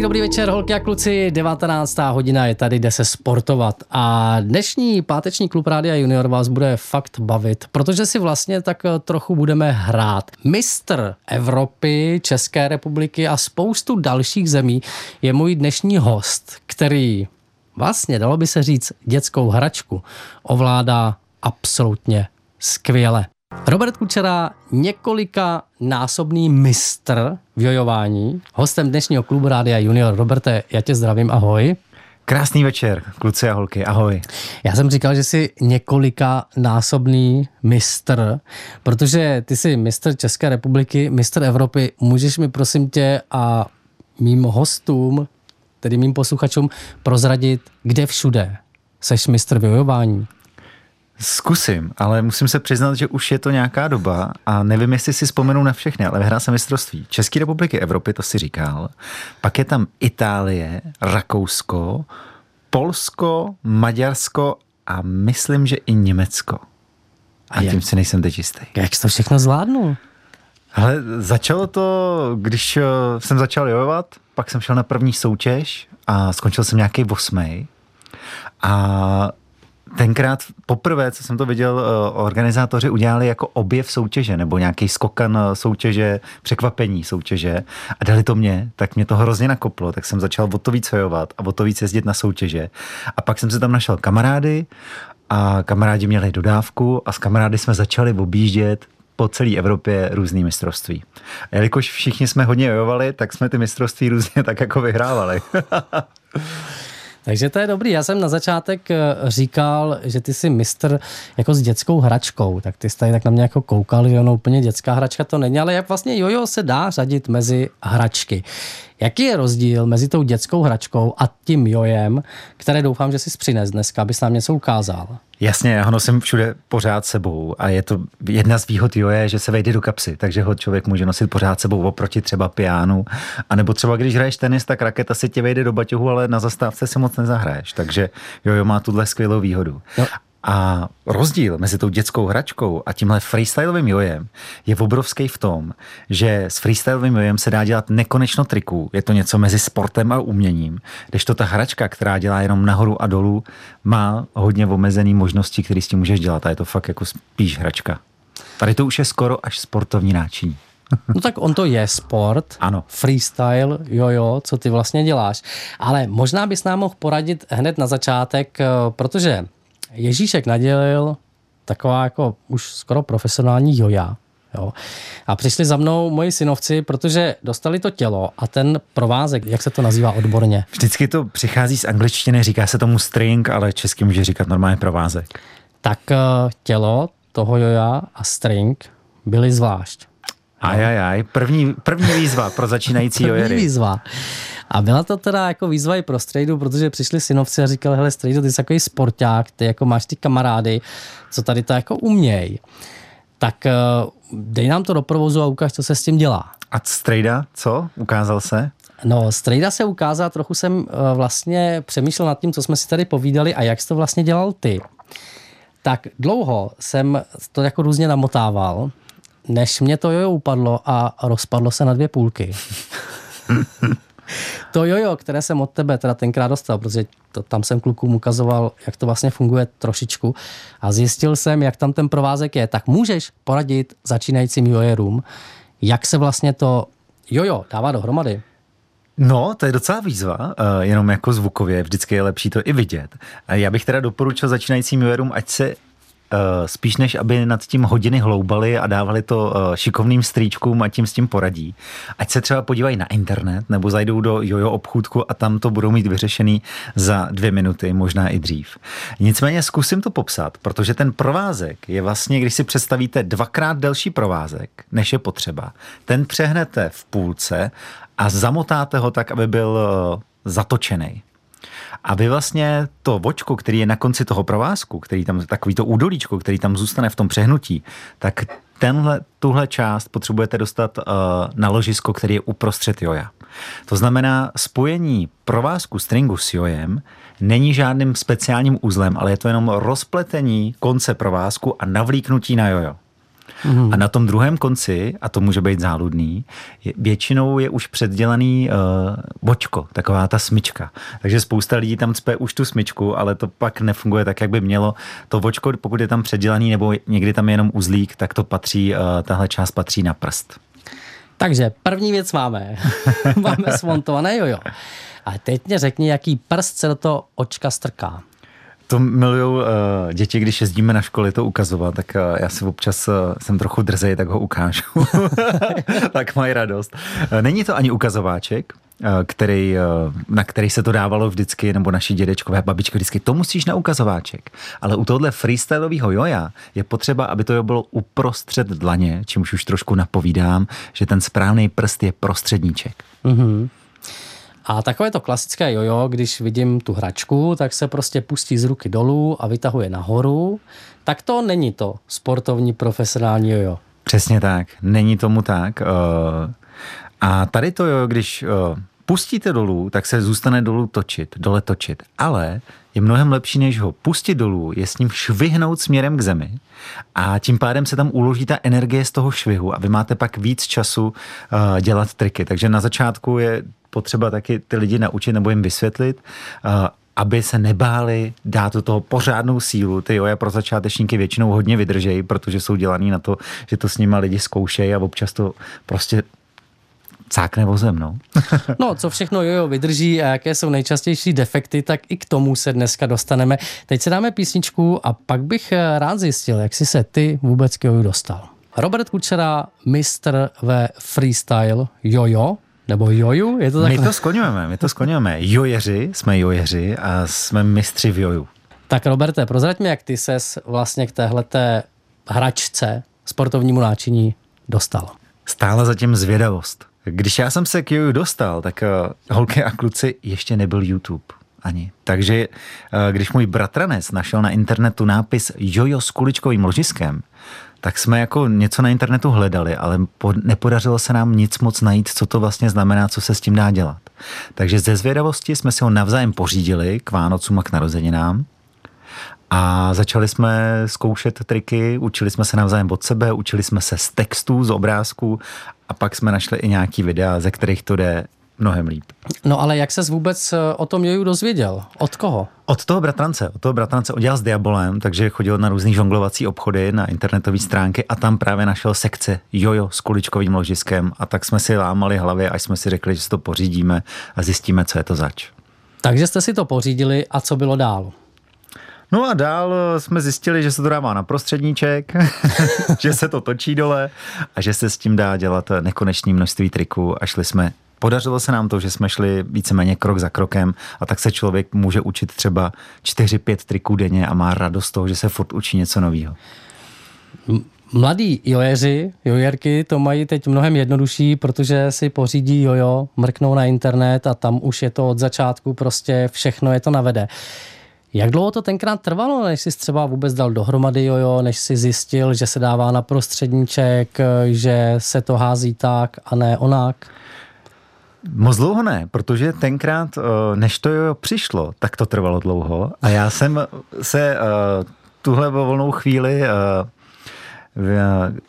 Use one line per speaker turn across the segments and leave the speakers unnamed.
Krásný dobrý večer, holky a kluci, 19. hodina je tady, jde se sportovat a dnešní páteční klub Rádia Junior vás bude fakt bavit, protože si vlastně tak eh, trochu budeme hrát. Mistr Evropy, České republiky a spoustu dalších zemí je můj dnešní host, který vlastně, dalo by se říct, dětskou hračku ovládá absolutně skvěle. Robert Kučera, několika násobný mistr v jojování, hostem dnešního klubu Rádia Junior. Roberte, já tě zdravím, ahoj.
Krásný večer, kluci a holky, ahoj.
Já jsem říkal, že jsi několika násobný mistr, protože ty jsi mistr České republiky, mistr Evropy. Můžeš mi prosím tě a mým hostům, tedy mým posluchačům, prozradit, kde všude seš mistr v jojování?
Zkusím, ale musím se přiznat, že už je to nějaká doba a nevím, jestli si vzpomenu na všechny, ale vyhrál jsem mistrovství České republiky Evropy, to si říkal. Pak je tam Itálie, Rakousko, Polsko, Maďarsko a myslím, že i Německo. A jak? tím si nejsem teď jistý.
Jak jsi to všechno zvládnul?
Ale začalo to, když eh, jsem začal jojovat, pak jsem šel na první soutěž a skončil jsem nějaký osmej. A tenkrát poprvé, co jsem to viděl, eh, organizátoři udělali jako objev soutěže nebo nějaký skokan eh, soutěže, překvapení soutěže a dali to mě, tak mě to hrozně nakoplo, tak jsem začal o to víc hojovat a o to víc jezdit na soutěže. A pak jsem se tam našel kamarády a kamarádi měli dodávku a s kamarády jsme začali objíždět po celé Evropě různý mistrovství. A jelikož všichni jsme hodně jojovali, tak jsme ty mistrovství různě tak jako vyhrávali.
Takže to je dobrý. Já jsem na začátek eh, říkal, že ty jsi mistr jako s dětskou hračkou, tak ty jsi tady tak na mě jako koukal, že ono úplně dětská hračka to není, ale jak vlastně jojo se dá řadit mezi hračky. Jaký je rozdíl mezi tou dětskou hračkou a tím jojem, které doufám, že jsi přines dneska, abys nám něco ukázal?
Jasně, já ho nosím všude pořád sebou a je to jedna z výhod joje, že se vejde do kapsy, takže ho člověk může nosit pořád sebou oproti třeba pianu. A nebo třeba když hraješ tenis, tak raketa si tě vejde do baťohu, ale na zastávce si moc nezahraješ. Takže jojo má tuhle skvělou výhodu. No. A rozdíl mezi tou dětskou hračkou a tímhle freestylovým jojem je obrovský v tom, že s freestylovým jojem se dá dělat nekonečno triků. Je to něco mezi sportem a uměním. Když to ta hračka, která dělá jenom nahoru a dolů, má hodně omezený možnosti, které s tím můžeš dělat. A je to fakt jako spíš hračka. Tady to už je skoro až sportovní náčiní.
No tak on to je sport,
ano.
freestyle, jojo, co ty vlastně děláš. Ale možná bys nám mohl poradit hned na začátek, eh, protože Ježíšek nadělil taková jako už skoro profesionální joja. Jo. A přišli za mnou moji synovci, protože dostali to tělo a ten provázek, jak se to nazývá odborně?
Vždycky to přichází z angličtiny, říká se tomu string, ale česky může říkat normálně provázek.
Tak eh, tělo toho joja a string byly zvlášť.
Ajajaj, první, první výzva pro začínající
jojery. První výzva. A byla to teda jako výzva i pro strejdu, protože přišli synovci a říkali, hele strejdu, ty jsi takový sporták, ty jako máš ty kamarády, co tady to jako uměj. Tak eh, dej nám to do provozu a ukáž, co se s tím dělá.
A strejda, co? Ukázal se?
No, strejda se ukázal, trochu jsem eh, vlastně přemýšlel nad tím, co jsme si tady povídali a jak jsi to vlastně dělal ty. Tak dlouho jsem to jako různě namotával, než mě to jo upadlo a rozpadlo se na dvě půlky. to jojo, které jsem od tebe teda tenkrát dostal, protože to, tam jsem klukům ukazoval, jak to vlastně funguje trošičku a zjistil jsem, jak tam ten provázek je. Tak můžeš poradit začínajícím jojerům, jak se vlastně to jojo dává dohromady?
No, to je docela výzva, jenom jako zvukově, vždycky je lepší to i vidět. Já bych teda doporučil začínajícím jojerům, ať se Eh, spíš než aby nad tím hodiny hloubali a dávali to eh, šikovným strýčkům a tím s tím poradí. Ať se třeba podívají na internet nebo zajdou do jojo obchůdku a tam to budou mít vyřešený za dvě minuty, možná i dřív. Nicméně zkusím to popsat, protože ten provázek je vlastně, když si představíte dvakrát delší provázek, než je potřeba, ten přehnete v půlce a zamotáte ho tak, aby byl eh, zatočený. A vy vlastně to vočko, který je na konci toho provázku, který tam, takový to údolíčko, který tam zůstane v tom přehnutí, tak tenhle, tuhle část potřebujete dostat uh, na ložisko, který je uprostřed joja. To znamená, spojení provázku stringu s jojem není žádným speciálním uzlem, ale je to jenom rozpletení konce provázku a navlíknutí na jojo. Mm. A na tom druhém konci, a to může být záludný, je, většinou je už předdělaný uh, bočko, taková ta smyčka. Takže spousta lidí tam cpe už tu smyčku, ale to pak nefunguje tak, jak by mělo. To vočko, pokud je tam předdělaný nebo někdy tam je jenom uzlík, tak to patří, uh, tahle část patří na prst.
Takže první věc máme. máme smontované jojo. A teď mě řekni, jaký prst se do toho očka strká.
To milují uh, děti, když jezdíme na školy to ukazovat, tak uh, já si občas uh, jsem trochu drzej, tak ho ukážu. tak mají radost. Uh, není to ani ukazováček, který, na který se to dávalo vždycky, nebo naši dědečkové babičky vždycky, to musíš na ukazováček. Ale u tohohle freestyleového joja je potřeba, aby to jo bylo uprostřed dlaně, čímž už trošku napovídám, že ten správný prst je prostředníček. Mm-hmm.
A takové to klasické jojo, když vidím tu hračku, tak se prostě pustí z ruky dolů a vytahuje nahoru. Tak to není to sportovní profesionální jojo.
Přesně tak, není tomu tak. Eh, a tady to jo, když eh, pustíte dolů, tak se zůstane dolů točit, dole točit. Ale je mnohem lepší, než ho pustit dolů, je s ním švihnout směrem k zemi a tím pádem se tam uloží ta energie z toho švihu a vy máte pak víc času uh, dělat triky. Takže na začátku je potřeba taky ty lidi naučit nebo jim vysvětlit, uh, aby se nebáli dát do toho pořádnou sílu. Ty joje pro začátečníky většinou hodně vydržejí, protože jsou dělaný na to, že to s nima lidi zkoušejí a občas to prostě cákne vozem, no.
no, co všechno jojo vydrží a jaké jsou nejčastější defekty, tak i k tomu se dneska dostaneme. Teď se dáme písničku a pak bych eh, rád zjistil, jak jsi se ty vůbec k joju dostal. Robert Kučera, mistr ve freestyle jojo, nebo joju? Je to
tak? My to skloňujeme, my to skloňujeme. Jojeři, jsme jojeři a jsme mistři v joju.
Tak Roberte, prozrať mi, jak ty ses vlastně k téhleté hračce, sportovnímu náčiní dostal.
Stála zatím zvědavost. Když já jsem se k joju dostal, tak uh, holky a kluci ještě nebyl YouTube ani. Takže uh, když můj bratranec našel na internetu nápis jojo s kuličkovým ložiskem, tak jsme jako něco na internetu hledali, ale po, nepodařilo se nám nic moc najít, co to vlastně znamená, co se s tím dá dělat. Takže ze zvědavosti jsme si ho navzájem pořídili k Vánocům a k narozeninám a začali jsme zkoušet triky, učili jsme se navzájem od sebe, učili jsme se z textů, z obrázků a pak jsme našli i nějaký videa, ze kterých to jde mnohem líp.
No ale jak ses vůbec eh, o tom joju dozvěděl? Od koho?
Od toho bratrance. Od toho bratrance udělal s Diabolem, takže chodil na různý žonglovací obchody, na internetové stránky a tam právě našel sekce jojo s kuličkovým ložiskem a tak jsme si lámali hlavy, až jsme si řekli, že si to pořídíme a zjistíme, co je to zač.
Takže jste si to pořídili a co bylo dál?
No a dál jsme zjistili, že se to dává na prostředníček, že se to točí dole a že se s tím dá dělat nekonečné množství triků a šli jsme Podařilo se nám to, že jsme šli víceméně krok za krokem a tak se člověk může učit třeba 4-5 triků denně a má radost z toho, že se furt učí něco nového.
Mladí jojeři, jojerky to mají teď mnohem jednodušší, protože si pořídí jojo, mrknou na internet a tam už je to od začátku prostě všechno je to navede. Jak dlouho to tenkrát trvalo, než jsi třeba vůbec dal dohromady jojo, než si zjistil, že se dává na prostředníček, že se to hází tak a ne onak?
Moc dlouho ne, protože tenkrát, eh, než to jojo přišlo, tak to trvalo dlouho a já jsem se eh, tuhle volnou chvíli eh,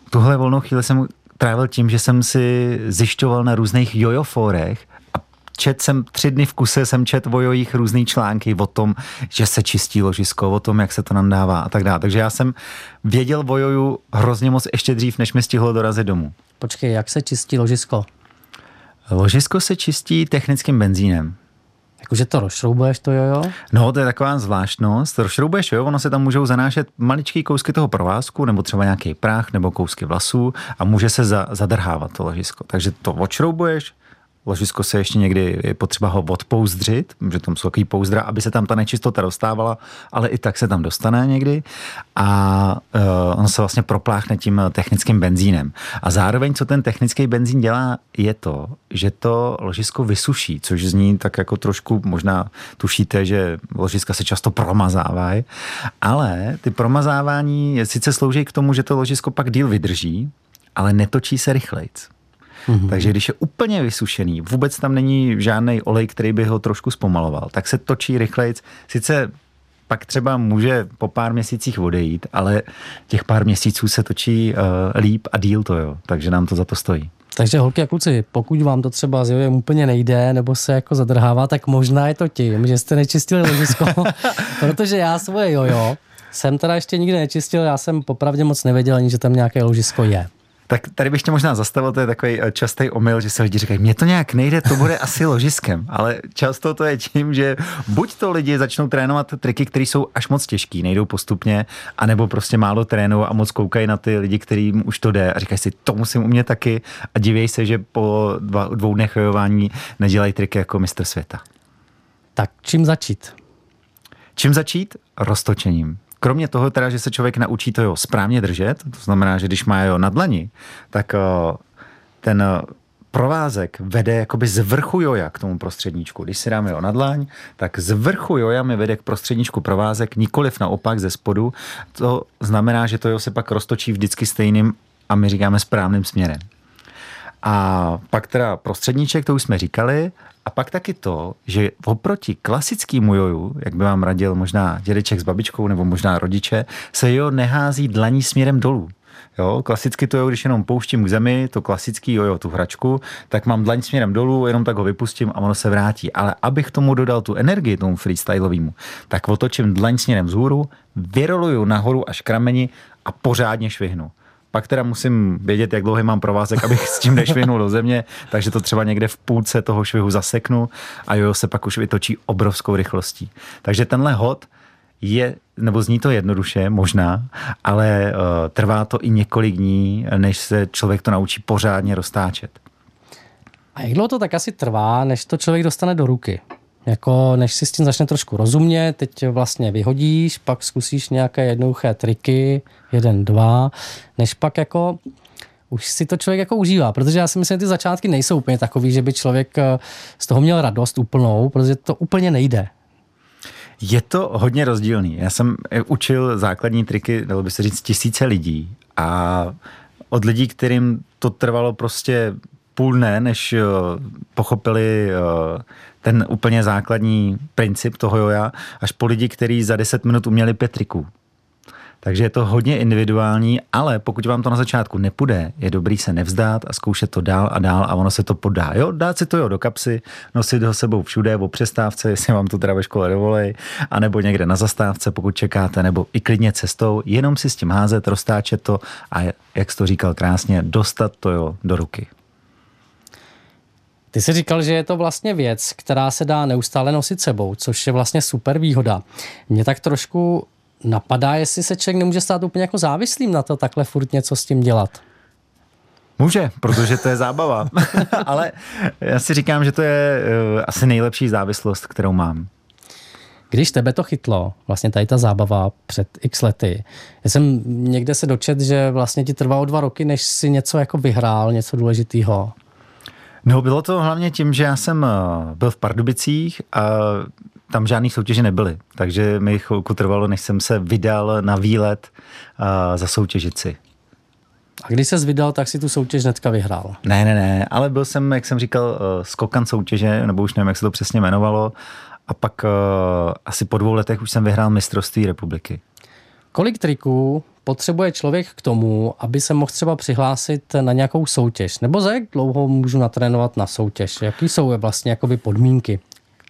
tuhle volnou chvíli jsem trávil tím, že jsem si zjišťoval na různých jojo fórech čet jsem tři dny v kuse, jsem čet o jojích různý články o tom, že se čistí ložisko, o tom, jak se to nám dává a tak dále. Takže já jsem věděl o joju hrozně moc ještě dřív, než mi stihlo dorazit domů.
Počkej, jak se čistí ložisko?
Ložisko se čistí technickým benzínem.
Jakože to rozšroubuješ to jojo?
No, to je taková zvláštnost. Rozšroubuješ jo, ono se tam můžou zanášet maličký kousky toho provázku, nebo třeba nějaký prach, nebo kousky vlasů a může se za, zadrhávat to ložisko. Takže to odšroubuješ, Ložisko se ještě někdy je potřeba ho odpouzdřit, že tam jsou takový pouzdra, aby se tam ta nečistota dostávala, ale i tak se tam dostane někdy a uh, on se vlastně propláchne tím technickým benzínem. A zároveň, co ten technický benzín dělá, je to, že to ložisko vysuší, což zní tak jako trošku, možná tušíte, že ložiska se často promazávají, ale ty promazávání sice slouží k tomu, že to ložisko pak díl vydrží, ale netočí se rychlejc. Mm-hmm. Takže když je úplně vysušený, vůbec tam není žádný olej, který by ho trošku zpomaloval, tak se točí rychleji. Sice pak třeba může po pár měsících odejít, ale těch pár měsíců se točí uh, líp a díl to jo, takže nám to za to stojí.
Takže holky a kluci, pokud vám to třeba s jojem úplně nejde, nebo se jako zadrhává, tak možná je to tím, že jste nečistili ložisko, protože já svoje jojo jsem teda ještě nikdy nečistil, já jsem popravdě moc nevěděl ani, že tam nějaké ložisko je.
Tak tady bych tě možná zastavil, to je takový eh, častý omyl, že se lidi říkají, mně to nějak nejde, to bude asi ložiskem, ale často to je tím, že buď to lidi začnou trénovat triky, které jsou až moc těžký, nejdou postupně, anebo prostě málo trénují a moc koukají na ty lidi, kterým už to jde a říkají si, to musím umět taky a divějí se, že po dva, dvou dnech hojování nedělají triky jako mistr světa.
Tak čím začít?
Čím začít? Roztočením. Kromě toho teda, že se člověk naučí to jo správně držet, to znamená, že když má jo na dlani, tak eh, ten eh, provázek vede jakoby z vrchu joja k tomu prostředníčku. Když si dáme jo na dlaň, tak z vrchu joja mi vede k prostředníčku provázek, nikoliv naopak ze spodu. To znamená, že to jo se pak roztočí vždycky stejným a my říkáme správným směrem. A pak teda prostředníček, to už jsme říkali, a pak taky to, že oproti klasickému joju, jak by vám radil možná dědeček s babičkou nebo možná rodiče, se jo nehází dlaní směrem dolů. Jo, klasicky to jo, když jenom pouštím k zemi, to klasický jojo, tu hračku, tak mám dlaň směrem dolů, jenom tak ho vypustím a ono se vrátí. Ale abych tomu dodal tu energii tomu freestylovému, tak otočím dlaň směrem vzhůru, vyroluju nahoru až k rameni a pořádně švihnu. Pak teda musím vědět, jak dlouhý mám provázek, abych s tím nešvihnul do země, takže to třeba někde v půlce toho švihu zaseknu a jo se pak už vytočí obrovskou rychlostí. Takže tenhle hod je, nebo zní to jednoduše, možná, ale uh, trvá to i několik dní, než se člověk to naučí pořádně roztáčet.
A jak dlouho to tak asi trvá, než to člověk dostane do ruky? Jako než si s tím začne trošku rozumět, teď vlastně vyhodíš, pak zkusíš nějaké jednoduché triky, jeden, dva, než pak jako už si to člověk jako užívá, protože já si myslím, že ty začátky nejsou úplně takový, že by člověk eh, z toho měl radost úplnou, protože to úplně nejde.
Je to hodně rozdílný. Já jsem eh, učil základní triky, dalo by se říct, tisíce lidí a od lidí, kterým to trvalo prostě půl dne, než eh, pochopili ten úplně základní princip toho joja, až po lidi, kteří za 10 minut uměli pět triků. Takže je to hodně individuální, ale pokud vám to na začátku nepůjde, je dobrý se nevzdát a zkoušet to dál a dál a ono se to podá. Jo, dát si to jo do kapsy, nosit ho sebou všude, o přestávce, jestli vám to teda ve škole dovolej, anebo někde na zastávce, pokud čekáte, nebo i klidně cestou, jenom si s tím házet, roztáčet to a jak jsi to říkal krásně, dostat to jo do ruky.
Ty jsi říkal, že je to vlastně věc, která se dá neustále nosit sebou, což je vlastně super výhoda. Mě tak trošku napadá, jestli se člověk nemůže stát úplně jako závislým na to takhle furt něco s tím dělat.
Může, protože to je zábava. Ale já si říkám, že to je uh, asi nejlepší závislost, kterou mám.
Když tebe to chytlo, vlastně tady ta zábava před x lety, já jsem někde se dočet, že vlastně ti trvalo dva roky, než si něco jako vyhrál, něco důležitého.
No bylo to hlavně tím, že já jsem eh, byl v Pardubicích a tam žádný soutěže nebyly, takže mi chvilku trvalo, než jsem se vydal na výlet uh, za soutěžici.
A když se vydal, tak si tu soutěž hnedka vyhrál.
Ne, ne, ne, ale byl jsem, jak jsem říkal, uh, skokan soutěže, nebo už nevím, jak se to přesně jmenovalo, a pak asi po dvou letech už jsem vyhrál mistrovství republiky.
Kolik triků potřebuje člověk k tomu, aby se mohl třeba přihlásit na nějakou soutěž? Nebo za jak dlouho můžu natrénovat na soutěž? Jaký jsou vlastně jakoby podmínky?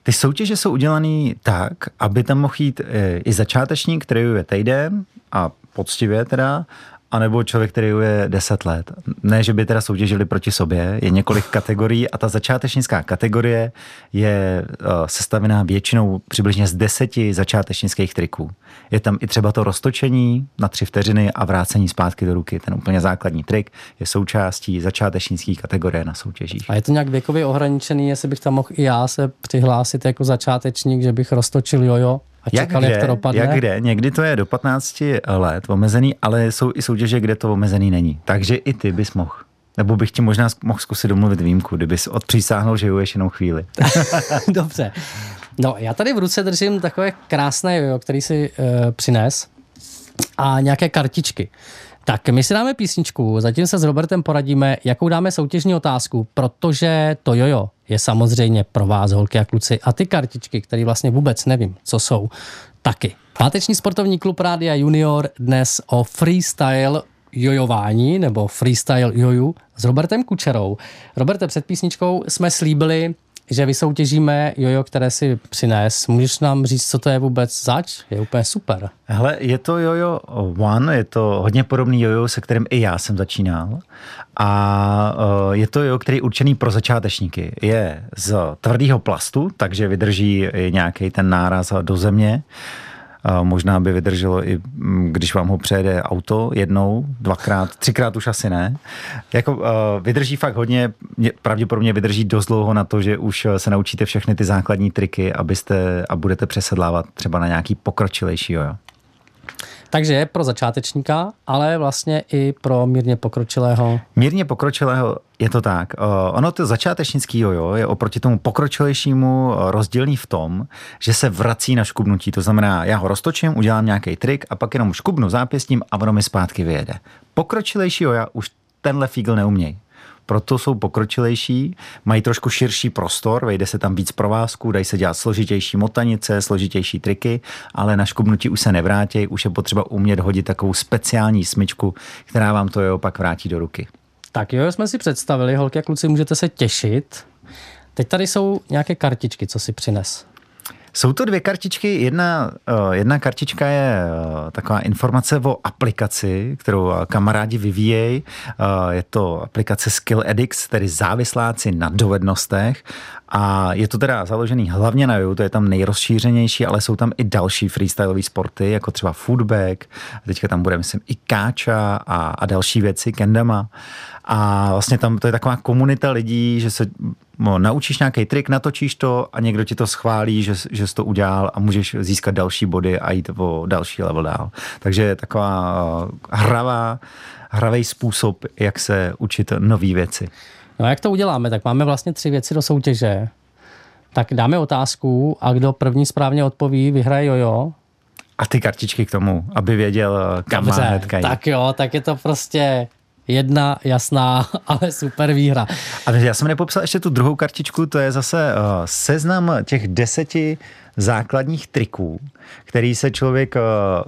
Ty soutěže jsou udělané tak, aby tam mohl jít eh, i začátečník, který je týden a poctivě teda, anebo člověk, který je 10 let. Ne, že by teda soutěžili proti sobě, je několik kategorií a ta začátečnická kategorie je uh, sestavená většinou přibližně z deseti začátečnických triků. Je tam i třeba to roztočení na tři vteřiny a vrácení zpátky do ruky. Ten úplně základní trik je součástí začátečnické kategorie na soutěžích.
A je to nějak věkově ohraničený, jestli bych tam mohl i já se přihlásit jako začátečník, že bych roztočil jojo? A čekali, jak, kde, jak to dopadne?
Jak kde? Někdy to je do 15 let omezený, ale jsou i soutěže, kde to omezený není. Takže i ty bys mohl. Nebo bych ti možná mohl zkusit domluvit výjimku, kdybys odpřísáhnul, že juješ jenom chvíli.
Dobře. No, já tady v ruce držím takové krásné jojo, který si uh, přines a nějaké kartičky. Tak my si dáme písničku, zatím se s Robertem poradíme, jakou dáme soutěžní otázku, protože to jojo je samozřejmě pro vás, holky a kluci. A ty kartičky, které vlastně vůbec nevím, co jsou, taky. Páteční sportovní klub Rádia Junior dnes o freestyle jojování nebo freestyle joju s Robertem Kučerou. Roberte, před písničkou jsme slíbili, že vysoutěžíme jojo, které si přines. Můžeš nám říct, co to je vůbec zač? Je úplně super.
Hele, je to jojo One, je to hodně podobný jojo, se kterým i já jsem začínal. A uh, je to jojo, který je určený pro začátečníky. Je z tvrdého plastu, takže vydrží nějaký ten náraz do země. Možná by vydrželo i mm, když vám ho přejede auto jednou, dvakrát, třikrát už asi ne. Jako, vydrží fakt hodně, pravděpodobně vydrží dost dlouho na to, že už se naučíte všechny ty základní triky, abyste a budete přesedlávat třeba na nějaký pokročilejší jojo.
Takže pro začátečníka, ale vlastně i pro mírně pokročilého.
Mírně pokročilého je to tak. Ono to začátečnický jojo je oproti tomu pokročilejšímu rozdílný v tom, že se vrací na škubnutí. To znamená, já ho roztočím, udělám nějaký trik a pak jenom škubnu zápěstím a ono mi zpátky vyjede. Pokročilejší joja už tenhle fígl neumějí proto jsou pokročilejší, mají trošku širší prostor, vejde se tam víc provázků, dají se dělat složitější motanice, složitější triky, ale na škubnutí už se nevrátí, už je potřeba umět hodit takovou speciální smyčku, která vám to je opak vrátí do ruky.
Tak jo, jsme si představili, holky a kluci, můžete se těšit. Teď tady jsou nějaké kartičky, co si přines.
Jsou to dvě kartičky. Jedna, eh, jedna kartička je eh, taková informace o aplikaci, kterou kamarádi vyvíjejí. Eh, je to aplikace Skill Addicts, tedy závisláci na dovednostech. A je to teda založený hlavně na joju, to je tam nejrozšířenější, ale jsou tam i další freestylové sporty, jako třeba footbag, teďka tam bude, myslím, i káča a, a další věci, kendama. A vlastně tam to je taková komunita lidí, že se naučíš nějaký trik, natočíš to a někdo ti to schválí, že, že jsi to udělal a můžeš získat další body a jít o další level dál. Takže je taková hravá, hravý způsob, jak se učit nové věci.
No jak to uděláme? Tak máme vlastně tři věci do soutěže. Tak dáme otázku a kdo první správně odpoví, vyhraje jojo.
A ty kartičky k tomu, aby věděl, kam Dobře, má hnedka
Tak jo, tak je to prostě jedna jasná, ale super výhra.
A já jsem nepopsal ještě tu druhou kartičku, to je zase uh, seznam těch deseti základních triků, který se člověk uh,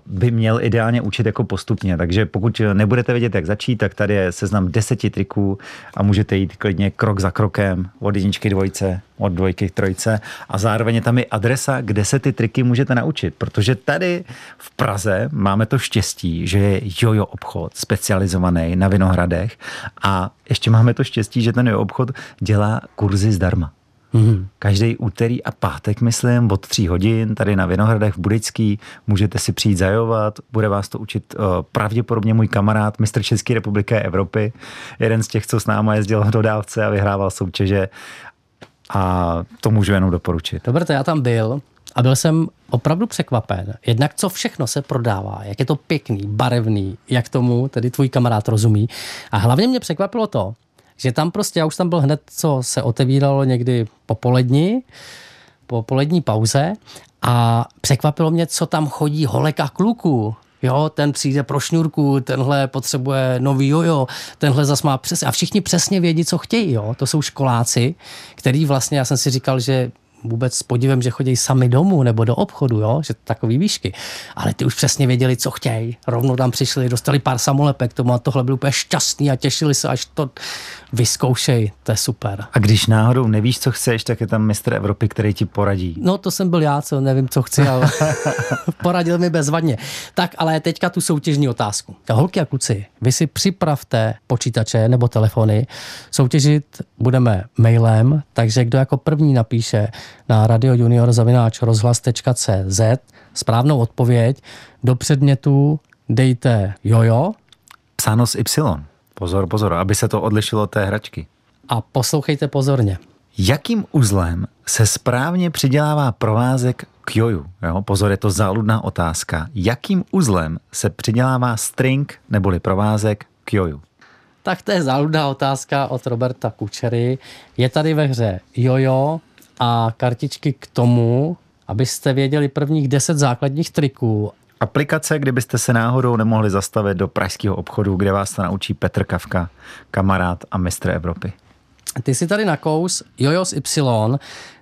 by měl ideálně učit jako postupně. Takže pokud nebudete vědět, jak začít, tak tady je seznam deseti triků a můžete jít klidně krok za krokem od jedničky dvojce, od dvojky trojce a zároveň tam i adresa, kde se ty triky můžete naučit, protože tady v Praze máme to štěstí, že je jojo obchod specializovaný na Vinohradech a ještě máme to štěstí, že ten jojo obchod dělá kurzy zdarma. Mm-hmm. Každý úterý a pátek, myslím, od tří hodin tady na Vinohradech v Budický můžete si přijít zajovat. Bude vás to učit uh, pravděpodobně můj kamarád, mistr České republiky Evropy. Jeden z těch, co s náma jezdil do dálce a vyhrával soutěže. A to můžu jenom doporučit.
Dobře, to já tam byl a byl jsem opravdu překvapen. Jednak co všechno se prodává, jak je to pěkný, barevný, jak tomu tedy tvůj kamarád rozumí. A hlavně mě překvapilo to, že tam prostě, já už tam byl hned, co se otevíralo někdy po poledni, po polední pauze a překvapilo mě, co tam chodí holek a kluků. Jo, ten přijde pro šňůrku, tenhle potřebuje nový jojo, tenhle zas má přesně. A všichni přesně vědí, co chtějí. Jo. To jsou školáci, který vlastně, já jsem si říkal, že vůbec s podívem, že chodí sami domů nebo do obchodu, jo? že takový výšky. Ale ty už přesně věděli, co chtějí. Rovnou tam přišli, dostali pár samolepek tomu a tohle byl úplně šťastný a těšili se, až to vyzkoušej. To je super.
A když náhodou nevíš, co chceš, tak je tam mistr Evropy, který ti poradí.
No to jsem byl já, co nevím, co chci, ale poradil mi bezvadně. Tak ale teďka tu soutěžní otázku. Holky a kluci, vy si připravte počítače nebo telefony. Soutěžit budeme mailem, takže kdo jako první napíše na radiojunior.rozhlas.cz správnou odpověď do předmětu dejte jojo.
Psáno s Y. Pozor, pozor, aby se to odlišilo od té hračky.
A poslouchejte pozorně.
Jakým uzlem se správně přidělává provázek k joju? Jo? Pozor, je to záludná otázka. Jakým uzlem se přidělává string neboli provázek k joju?
Tak to je záludná otázka od Roberta Kučery. Je tady ve hře jojo a kartičky k tomu, abyste věděli prvních 10 základních triků
Aplikace, kdybyste se náhodou nemohli zastavit do pražského obchodu, kde vás to naučí Petr Kavka, kamarád a mistr Evropy.
ty si tady nakous jojo s Y,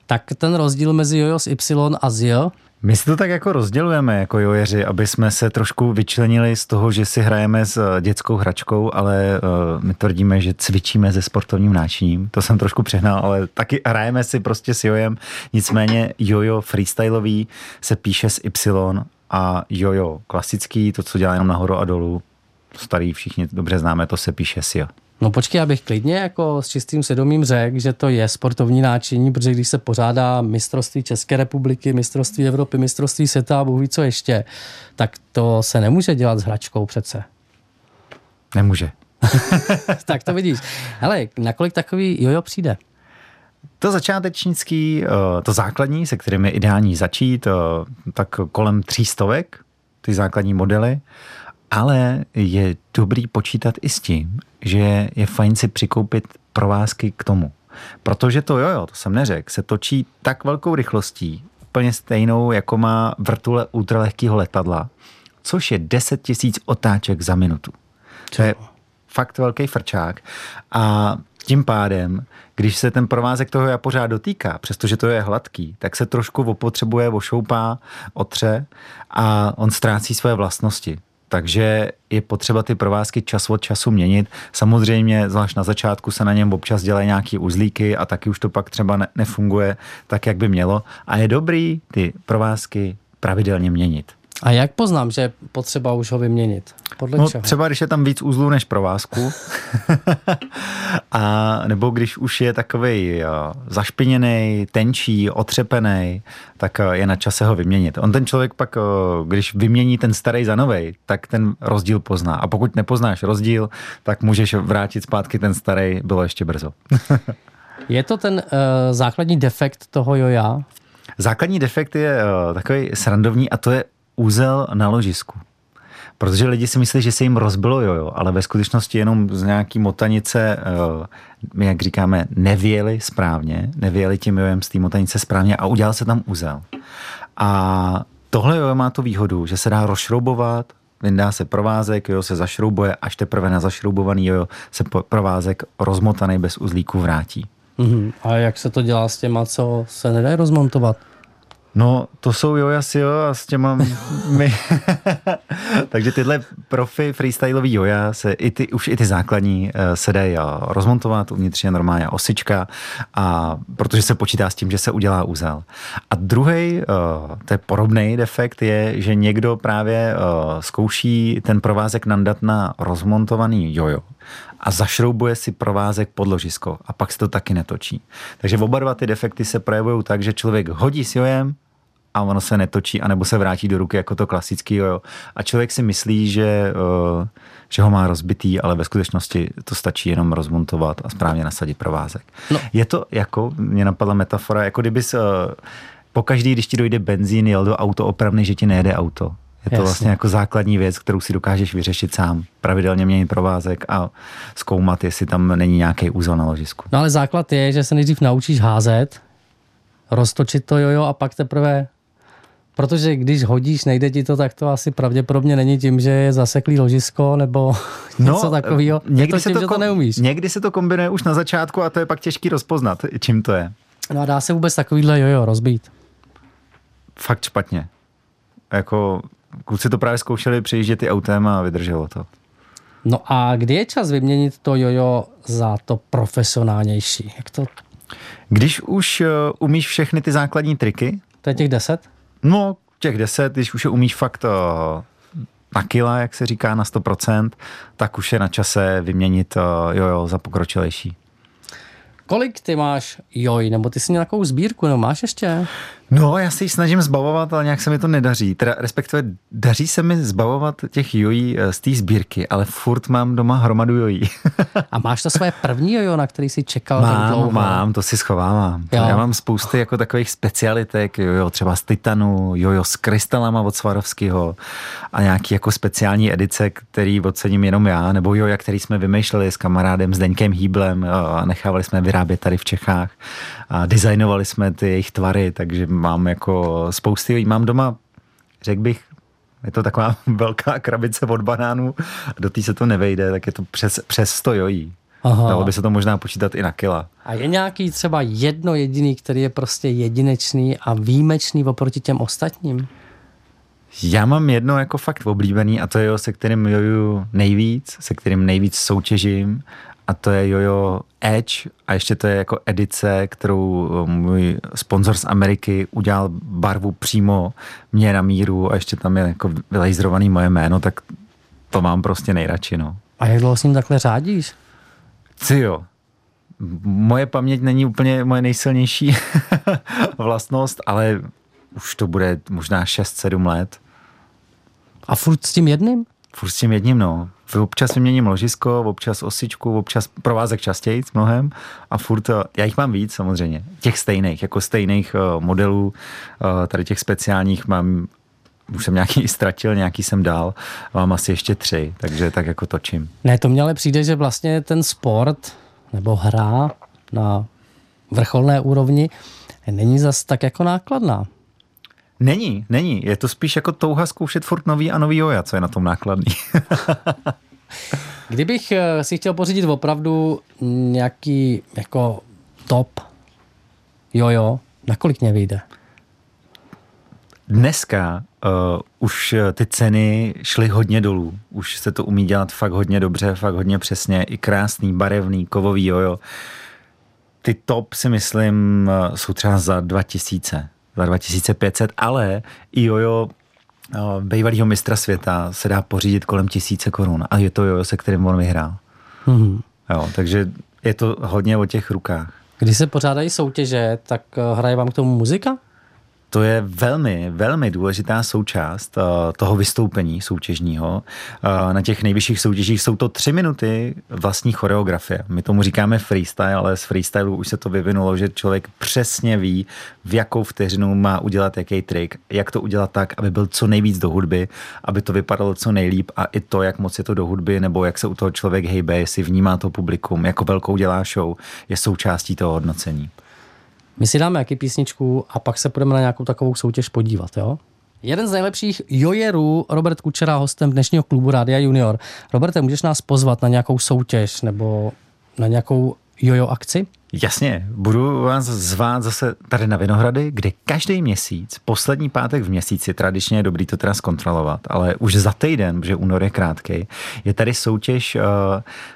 tak ten rozdíl mezi jojo s Y a z
my si to tak jako rozdělujeme jako jojeři, aby jsme se trošku vyčlenili z toho, že si hrajeme s eh, dětskou hračkou, ale uh, my tvrdíme, že cvičíme se sportovním náčiním. To jsem trošku přehnal, ale taky hrajeme si prostě s jojem. Nicméně jojo freestyleový se píše s Y a jojo klasický, to, co dělá jenom nahoru a dolů, starý všichni dobře známe, to se píše s jo.
No počkej, abych klidně jako s čistým svědomím řekl, že to je sportovní náčiní, protože když se pořádá mistrovství České republiky, mistrovství Evropy, mistrovství světa a Bůh ví co ještě, tak to se nemůže dělat s hračkou přece.
Nemůže.
tak to vidíš. Hele, nakolik takový jojo přijde?
To začátečnický, eh, to základní, se kterým je ideální začít, eh, tak kolem třístovek, ty základní modely, ale je dobrý počítat i s tím, že je fajn si přikoupit provázky k tomu. Protože to jojo, to jsem neřekl, se točí tak velkou rychlostí, úplně stejnou, jako má vrtule ultralehkého letadla, což je 10 tisíc otáček za minutu. To je fakt velký frčák. A tím pádem, když se ten provázek toho já pořád dotýká, přestože to je hladký, tak se trošku opotřebuje, ošoupá, otře a on ztrácí své vlastnosti takže je potřeba ty provázky čas od času měnit. Samozřejmě, zvlášť na začátku se na něm občas dělají nějaké uzlíky a taky už to pak třeba ne- nefunguje tak, jak by mělo. A je dobrý ty provázky pravidelně měnit.
A jak poznám, že je potřeba už ho vyměnit? Podle
no,
čeho?
třeba když je tam víc uzlů než provázku, a nebo když už je takový zašpiněný, tenčí, otřepený, tak eh, je na čase ho vyměnit. On ten člověk pak, eh, když vymění ten starý za nový, tak ten rozdíl pozná. A pokud nepoznáš rozdíl, tak můžeš vrátit zpátky ten starý, bylo ještě brzo.
je to ten uh, základní defekt toho joja?
Základní defekt je uh, takový srandovní a to je úzel na ložisku. Protože lidi si myslí, že se jim rozbilo jojo, ale ve skutečnosti jenom z nějaký motanice, eh, my jak říkáme, nevěli správně, nevěli tím jojem z té motanice správně a udělal se tam úzel. A tohle jojo má tu výhodu, že se dá rozšroubovat, vyndá se provázek, jo, se zašroubuje, až teprve na zašroubovaný jojo se provázek rozmotaný bez uzlíku vrátí.
Mm-hmm. A jak se to dělá s těma, co se nedají rozmontovat?
No, to jsou Jojas jo a s těma my. Takže tyhle profi freestyleový Joja se i ty, už i ty základní eh, se dají eh, rozmontovat, uvnitř je normálně osička, a protože se počítá s tím, že se udělá úzel. A druhý, eh, to je podobný defekt, je, že někdo právě zkouší ten provázek nandat na rozmontovaný jojo a zašroubuje si provázek pod ložisko a pak se to taky netočí. Takže oba dva ty defekty se projevují tak, že člověk hodí s jojem a ono se netočí, anebo se vrátí do ruky jako to klasický jojo. A člověk si myslí, že, uh, že ho má rozbitý, ale ve skutečnosti to stačí jenom rozmontovat a správně nasadit provázek. No. Je to jako, mě napadla metafora, jako kdyby uh, po každý, když ti dojde benzín, jel do auto opravny, že ti nejede auto. Je to Jasně. vlastně jako základní věc, kterou si dokážeš vyřešit sám. Pravidelně měnit provázek a zkoumat, jestli tam není nějaký úzel na ložisku.
No ale základ je, že se nejdřív naučíš házet, roztočit to jojo a pak teprve Protože když hodíš, nejde ti to, tak to asi pravděpodobně není tím, že je zaseklý ložisko nebo no, něco takového. Někdy, to tím, se to, že to neumíš.
někdy se to kombinuje už na začátku a to je pak těžký rozpoznat, čím to je.
No a dá se vůbec takovýhle jojo rozbít?
Fakt špatně. Jako kluci to právě zkoušeli přejíždět i autem a vydrželo to.
No a kdy je čas vyměnit to jojo za to profesionálnější? Jak to?
Když už uh, umíš všechny ty základní triky.
To je těch deset?
No, těch deset, když už je umíš fakt uh, na kila, jak se říká, na 100%, tak už je na čase vyměnit uh, jojo za pokročilejší.
Kolik ty máš joj, nebo ty jsi nějakou sbírku, nebo máš ještě?
No, já se ji snažím zbavovat, ale nějak se mi to nedaří. Teda respektive daří se mi zbavovat těch jojí eh, z té sbírky, ale furt mám doma hromadu jojí.
A máš to své první jojo, na který jsi čekal
mám,
tak dlouho?
Mám, to si schovávám. Jo. Já mám spousty jako takových specialitek, jojo třeba z titanu, jojo s krystalama od Svarovského a nějaký jako speciální edice, který ocením jenom já, nebo joja, který jsme vymýšleli s kamarádem Zdeňkem Hýblem a nechávali jsme vyrábět tady v Čechách a designovali jsme ty jejich tvary, takže mám jako spousty, mám doma, řekl bych, je to taková velká krabice od banánů, do té se to nevejde, tak je to přes, přes 100 jojí. Aha. Dalo by se to možná počítat i na kila.
A je nějaký třeba jedno jediný, který je prostě jedinečný a výjimečný oproti těm ostatním?
Já mám jedno jako fakt oblíbený a to je jo, se kterým joju nejvíc, se kterým nejvíc soutěžím a to je Jojo Edge a ještě to je jako edice, kterou eh, můj sponzor z Ameriky udělal barvu přímo mě na míru a ještě tam je jako vylejzrovaný moje jméno, tak to mám prostě nejradši, no.
A jak dlouho s ním takhle řádíš?
Ty jo. Moje paměť není úplně moje nejsilnější vlastnost, ale už to bude možná 6-7 let.
A furt s tím jedným?
Furt s tím jedním, no. Občas vyměním ložisko, občas osičku, občas provázek častěji mnohem a furt, eh, já jich mám víc samozřejmě, těch stejných, jako stejných uh, modelů, uh, tady těch speciálních mám už jsem nějaký ztratil, nějaký jsem dal, mám asi ještě tři, takže tak jako točím.
Ne, to mě ale přijde, že vlastně ten sport nebo hra na vrcholné úrovni není zas tak jako nákladná.
Není, není. Je to spíš jako touha zkoušet furt nový a nový joja, co je na tom nákladný.
Kdybych eh, si chtěl pořídit opravdu nějaký jako top jojo, na kolik mě vyjde?
Dneska uh, už ty ceny šly hodně dolů. Už se to umí dělat fakt hodně dobře, fakt hodně přesně. I krásný, barevný, kovový jojo. Ty top si myslím jsou třeba za 2000 za 2500, ale i jojo bývalého mistra světa se dá pořídit kolem tisíce korun a je to jojo, se kterým on vyhrál. Mm-hmm. Jo, takže je to hodně o těch rukách.
Když se pořádají soutěže, tak eh, hraje vám k tomu muzika?
To je velmi, velmi důležitá součást uh, toho vystoupení soutěžního. Uh, na těch nejvyšších soutěžích jsou to tři minuty vlastní choreografie. My tomu říkáme freestyle, ale z freestylu už se to vyvinulo, že člověk přesně ví, v jakou vteřinu má udělat jaký trik, jak to udělat tak, aby byl co nejvíc do hudby, aby to vypadalo co nejlíp a i to, jak moc je to do hudby, nebo jak se u toho člověk hejbe, jestli vnímá to publikum, jako velkou dělá show, je součástí toho hodnocení.
My si dáme jaký písničku a pak se půjdeme na nějakou takovou soutěž podívat, jo? Jeden z nejlepších jojerů, Robert Kučera, hostem dnešního klubu Rádia Junior. Roberte, můžeš nás pozvat na nějakou soutěž nebo na nějakou jojo akci?
Jasně, budu vás zvát zase tady na Vinohrady, kde každý měsíc, poslední pátek v měsíci, tradičně je dobrý to teda zkontrolovat, ale už za týden, protože únor je krátký, je tady soutěž, uh,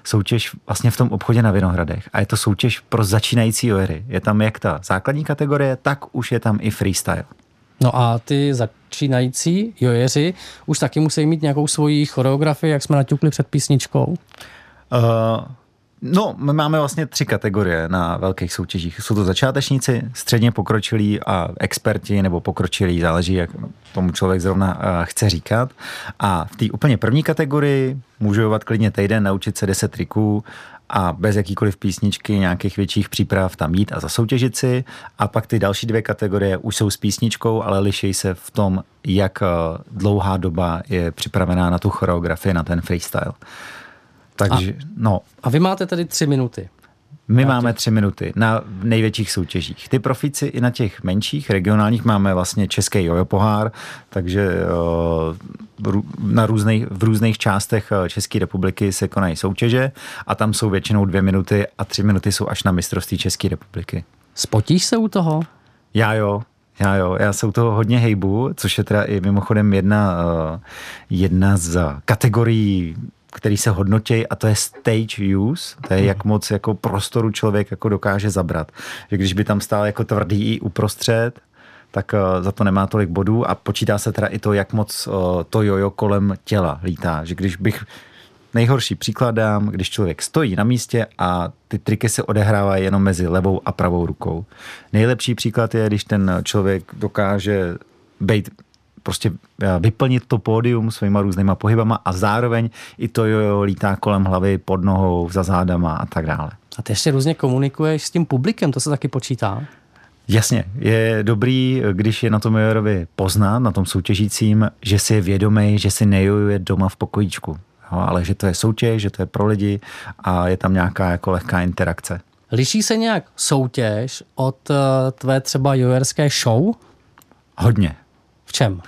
soutěž vlastně v tom obchodě na Vinohradech a je to soutěž pro začínající jojery. Je tam jak ta základní kategorie, tak už je tam i freestyle.
No a ty začínající jojeři už taky musí mít nějakou svoji choreografii, jak jsme naťukli před písničkou?
Uh, No, my máme vlastně tři kategorie na velkých soutěžích. Jsou to začátečníci, středně pokročilí a experti nebo pokročilí, záleží, jak tomu člověk zrovna eh, chce říkat. A v té úplně první kategorii můžu jovat klidně týden, naučit se 10 triků a bez jakýkoliv písničky, nějakých větších příprav tam jít a zasoutěžit si. A pak ty další dvě kategorie už jsou s písničkou, ale liší se v tom, jak eh, dlouhá doba je připravená na tu choreografii, na ten freestyle. Takže, a, no.
A vy máte tady tři minuty.
My Já máme tři minuty na největších soutěžích. Ty profíci i na těch menších, regionálních máme vlastně český jojo pohár, takže eh, na různých, v různých částech eh, České republiky se konají soutěže a tam jsou většinou dvě minuty a tři minuty jsou až na mistrovství České republiky.
Spotíš se u toho?
Já jo, já jo, já se u toho hodně hejbu, což je teda i mimochodem jedna, eh, jedna z kategorií který se hodnotí a to je stage use, to je jak moc jako prostoru člověk jako dokáže zabrat. Že když by tam stál jako tvrdý i uprostřed, tak uh, za to nemá tolik bodů a počítá se teda i to, jak moc uh, to jojo kolem těla lítá. Že když bych Nejhorší příklad dám, když člověk stojí na místě a ty triky se odehrávají jenom mezi levou a pravou rukou. Nejlepší příklad je, když ten člověk dokáže být prostě eh, vyplnit to pódium svýma různýma pohybama a zároveň i to jo, lítá kolem hlavy, pod nohou, za zádama a tak dále.
A ty ještě různě komunikuješ s tím publikem, to se taky počítá?
Jasně, je dobrý, když je na tom jojorovi poznat, na tom soutěžícím, že si je vědomý, že si nejojuje doma v pokojíčku. Jo, ale že to je soutěž, že to je pro lidi a je tam nějaká jako lehká interakce.
Liší se nějak soutěž od uh, tvé třeba jojerské show?
Hodně,
čem?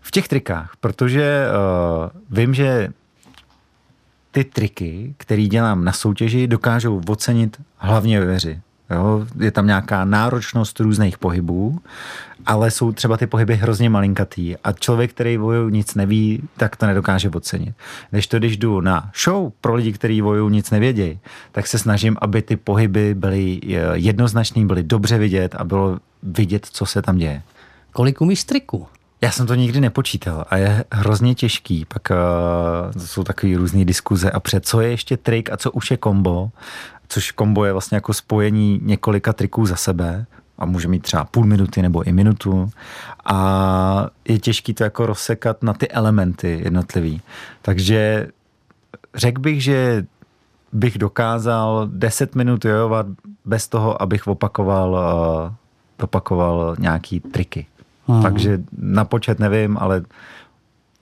V těch trikách, protože uh, vím, že ty triky, které dělám na soutěži, dokážou ocenit hlavně veři. Jo? Je tam nějaká náročnost různých pohybů, ale jsou třeba ty pohyby hrozně malinkatý a člověk, který voju nic neví, tak to nedokáže ocenit. Když to, když jdu na show pro lidi, kteří voju nic nevědějí, tak se snažím, aby ty pohyby byly eh, jednoznačný, byly dobře vidět a bylo vidět, co se tam děje.
Kolik umíš triků?
Já jsem to nikdy nepočítal a je hrozně těžký. Pak uh, jsou takové různé diskuze a před co je ještě trik a co už je kombo, což kombo je vlastně jako spojení několika triků za sebe a může mít třeba půl minuty nebo i minutu a je těžký to jako rozsekat na ty elementy jednotlivý. Takže řekl bych, že bych dokázal 10 minut jojovat bez toho, abych opakoval, uh, opakoval nějaký triky. Hmm. Takže na počet nevím, ale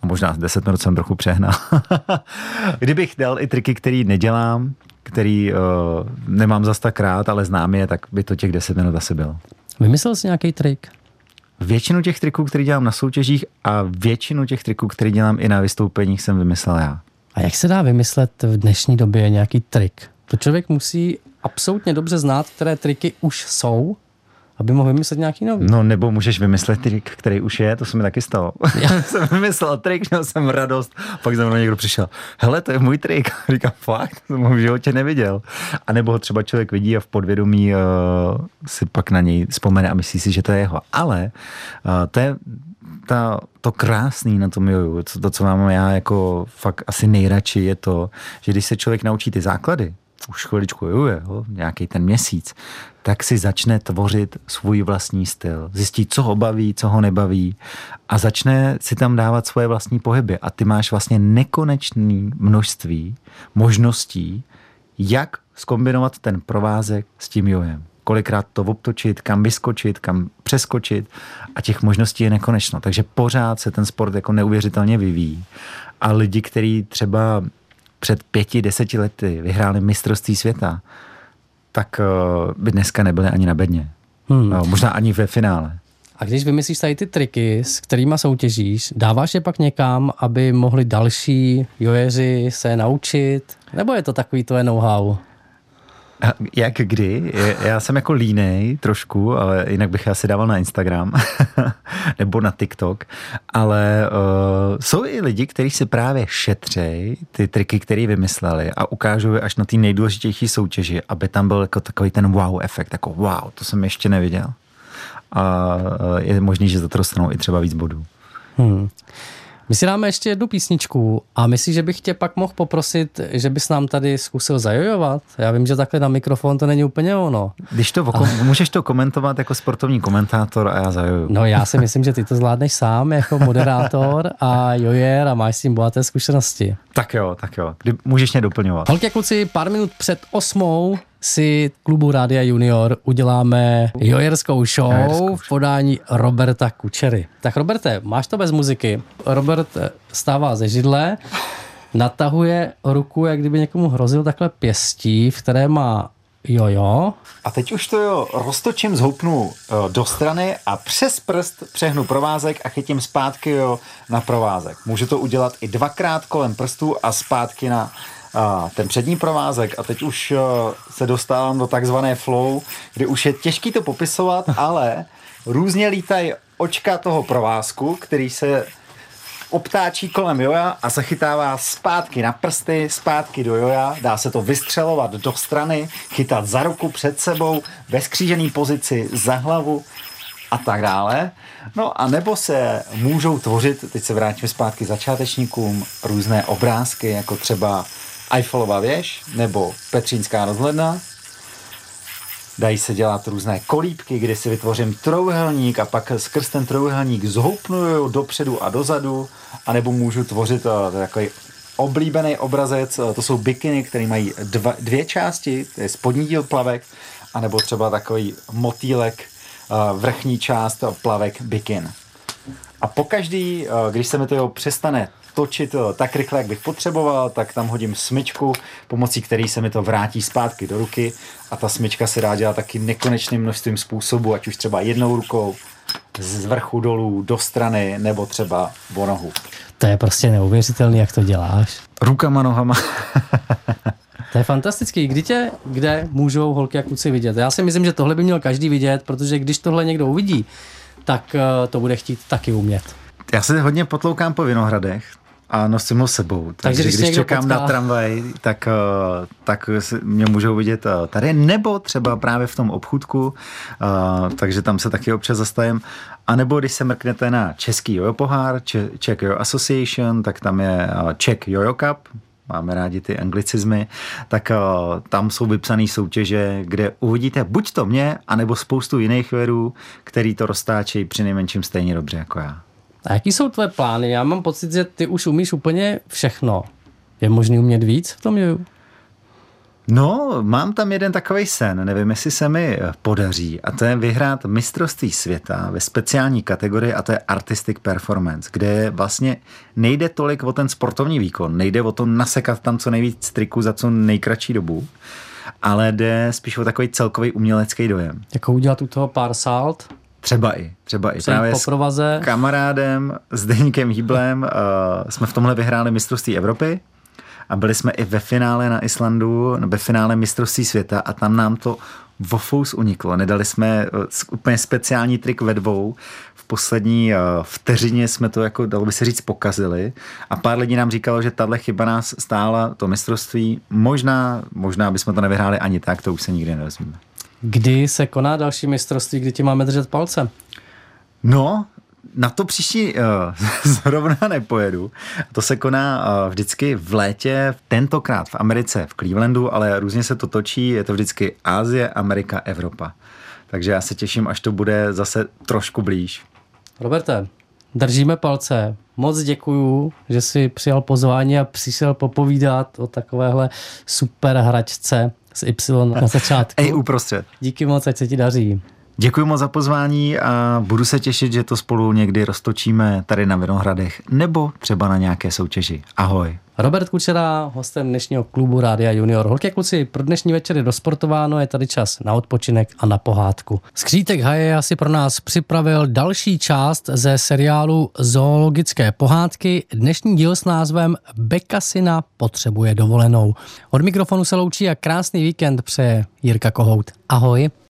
možná 10 minut jsem trochu přehnal. Kdybych dal i triky, které nedělám, který uh, nemám zas tak rád, ale znám je, tak by to těch 10 minut asi bylo.
Vymyslel jsi nějaký trik?
Většinu těch triků, které dělám na soutěžích a většinu těch triků, které dělám i na vystoupeních, jsem vymyslel já.
A jak se dá vymyslet v dnešní době nějaký trik? To člověk musí absolutně dobře znát, které triky už jsou aby mohl vymyslet nějaký nový.
No nebo můžeš vymyslet trik, který už je, to se mi taky stalo. Já jsem vymyslel trik, měl jsem radost, pak za mnou někdo přišel, hele, to je můj trik. Říkám, fakt, to jsem v životě neviděl. A nebo ho třeba člověk vidí a v podvědomí uh, si pak na něj vzpomene a myslí si, že to je jeho. Ale uh, to je ta, to krásný na tom joju, to, to, co mám já jako fakt asi nejradši, je to, že když se člověk naučí ty základy, už chviličku juje, jo, nějaký ten měsíc, tak si začne tvořit svůj vlastní styl. Zjistí, co ho baví, co ho nebaví a začne si tam dávat svoje vlastní pohyby. A ty máš vlastně nekonečné množství možností, jak skombinovat ten provázek s tím jojem. Kolikrát to obtočit, kam vyskočit, kam přeskočit a těch možností je nekonečno. Takže pořád se ten sport jako neuvěřitelně vyvíjí. A lidi, kteří třeba před pěti, deseti lety vyhráli mistrovství světa, tak uh, by dneska nebyli ani na bedně. Hmm. No, možná ani ve finále.
A když vymyslíš tady ty triky, s kterými soutěžíš, dáváš je pak někam, aby mohli další jojeři se naučit? Nebo je to takový tvoje know-how?
Jak kdy? Já jsem jako línej trošku, ale jinak bych asi dával na Instagram nebo na TikTok. Ale uh, jsou i lidi, kteří si právě šetřejí ty triky, které vymysleli a ukážou je až na ty nejdůležitější soutěži, aby tam byl jako takový ten wow efekt, jako wow, to jsem ještě neviděl. A uh, je možný, že za to dostanou i třeba víc bodů. Hmm.
My si dáme ještě jednu písničku a myslíš, že bych tě pak mohl poprosit, že bys nám tady zkusil zajojovat? Já vím, že takhle na mikrofon to není úplně ono.
Když to, ale... můžeš to komentovat jako sportovní komentátor a já zajoju.
No já si myslím, že ty to zvládneš sám jako moderátor a jojer a máš s tím bohaté zkušenosti.
Tak jo, tak jo. Kdy můžeš mě doplňovat.
Holky kluci, pár minut před osmou si klubu Rádia Junior uděláme jojerskou show jojerskou. v podání Roberta Kučery. Tak Roberte, máš to bez muziky. Robert stává ze židle, natahuje ruku, jak kdyby někomu hrozil takhle pěstí, v které má jojo.
A teď už to jo roztočím, zhoupnu eh, do strany a přes prst přehnu provázek a chytím zpátky jo na provázek. Můžu to udělat i dvakrát kolem prstů a zpátky na a ten přední provázek a teď už eh, se dostávám do takzvané flow, kdy už je těžký to popisovat, ale různě lítají očka toho provázku, který se obtáčí kolem joja a zachytává zpátky na prsty, zpátky do joja, dá se to vystřelovat do strany, chytat za ruku před sebou, ve skřížený pozici za hlavu a tak dále. No a nebo se můžou tvořit, teď se vrátíme zpátky začátečníkům, různé obrázky, jako třeba Eiffelova věž nebo Petřínská rozhledna. Dají se dělat různé kolípky, kde si vytvořím trojuhelník a pak skrz ten trojuhelník zhoupnuju dopředu a dozadu, anebo můžu tvořit uh, takový oblíbený obrazec, uh, to jsou bikiny, které mají dva, dvě části, to je spodní díl plavek, anebo třeba takový motýlek, uh, vrchní část plavek bikin. A pokaždý, když se mi to přestane točit eh, tak rychle, jak bych potřeboval, tak tam hodím smyčku, pomocí který se mi to vrátí zpátky do ruky a ta smyčka se dá dělat taky nekonečným množstvím způsobů, ať už třeba jednou rukou, z vrchu dolů, do strany, nebo třeba o nohu.
To je prostě neuvěřitelný, jak to děláš.
Rukama, nohama.
To je fantastický. Kdy tě, kde můžou holky a kluci vidět? Já si myslím, že tohle by měl každý vidět, protože když tohle někdo uvidí, tak eh, to bude chtít taky umět.
Já se hodně potloukám po Vinohradech a nosím ho sebou. Takže, Takže když, čekám potká... na tramvaj, tak, eh, tak mě můžou vidět eh, tady, nebo třeba právě v tom obchudku, takže tam se taky občas zastavím. A nebo když se mrknete na český jojo pohár, Czech Jojo Association, tak tam je Czech Jojo Cup, máme rádi ty anglicizmy, tak uh, tam jsou vypsané soutěže, kde uvidíte buď to mě, anebo spoustu jiných věrů, který to roztáčejí při nejmenším stejně dobře jako já.
A jaký jsou tvoje plány? Já mám pocit, že ty už umíš úplně všechno. Je možný umět víc v tom joju?
No, mám tam jeden takový sen, nevím, jestli se mi podaří, a to je vyhrát mistrovství světa ve speciální kategorii, a to je Artistic Performance, kde vlastně nejde tolik o ten sportovní výkon, nejde o to nasekat tam co nejvíc triku za co nejkratší dobu, ale jde spíš o takový celkový umělecký dojem.
Jako udělat u toho pár salt?
Třeba i, třeba i.
Právě
s kamarádem, s Deníkem Hýblem uh, jsme v tomhle vyhráli mistrovství Evropy a byli jsme i ve finále na Islandu, ve finále mistrovství světa a tam nám to vofous uniklo. Nedali jsme eh, úplně speciální trik ve dvou. V poslední eh, vteřině jsme to, jako dalo by se říct, pokazili. A pár lidí nám říkalo, že tahle chyba nás stála to mistrovství. Možná, možná bychom to nevyhráli ani tak, to už se nikdy nevezmeme.
Kdy se koná další mistrovství, kdy ti máme držet palce?
No, na to příští uh, zrovna nepojedu. To se koná uh, vždycky v létě, tentokrát v Americe, v Clevelandu, ale různě se to točí, je to vždycky Ázie, Amerika, Evropa. Takže já se těším, až to bude zase trošku blíž.
Roberte, držíme palce. Moc děkuju, že jsi přijal pozvání a přišel popovídat o takovéhle super hračce s Y na začátku.
Ej, uprostřed.
Díky moc, ať se ti daří.
Děkuji moc za pozvání a budu se těšit, že to spolu někdy roztočíme tady na Vinohradech nebo třeba na nějaké soutěži. Ahoj.
Robert Kučera, hostem dnešního klubu Rádia Junior. Holky kluci, pro dnešní večer je dosportováno, je tady čas na odpočinek a na pohádku. Skřítek Haje asi pro nás připravil další část ze seriálu Zoologické pohádky. Dnešní díl s názvem Bekasina potřebuje dovolenou. Od mikrofonu se loučí a krásný víkend přeje Jirka Kohout. Ahoj.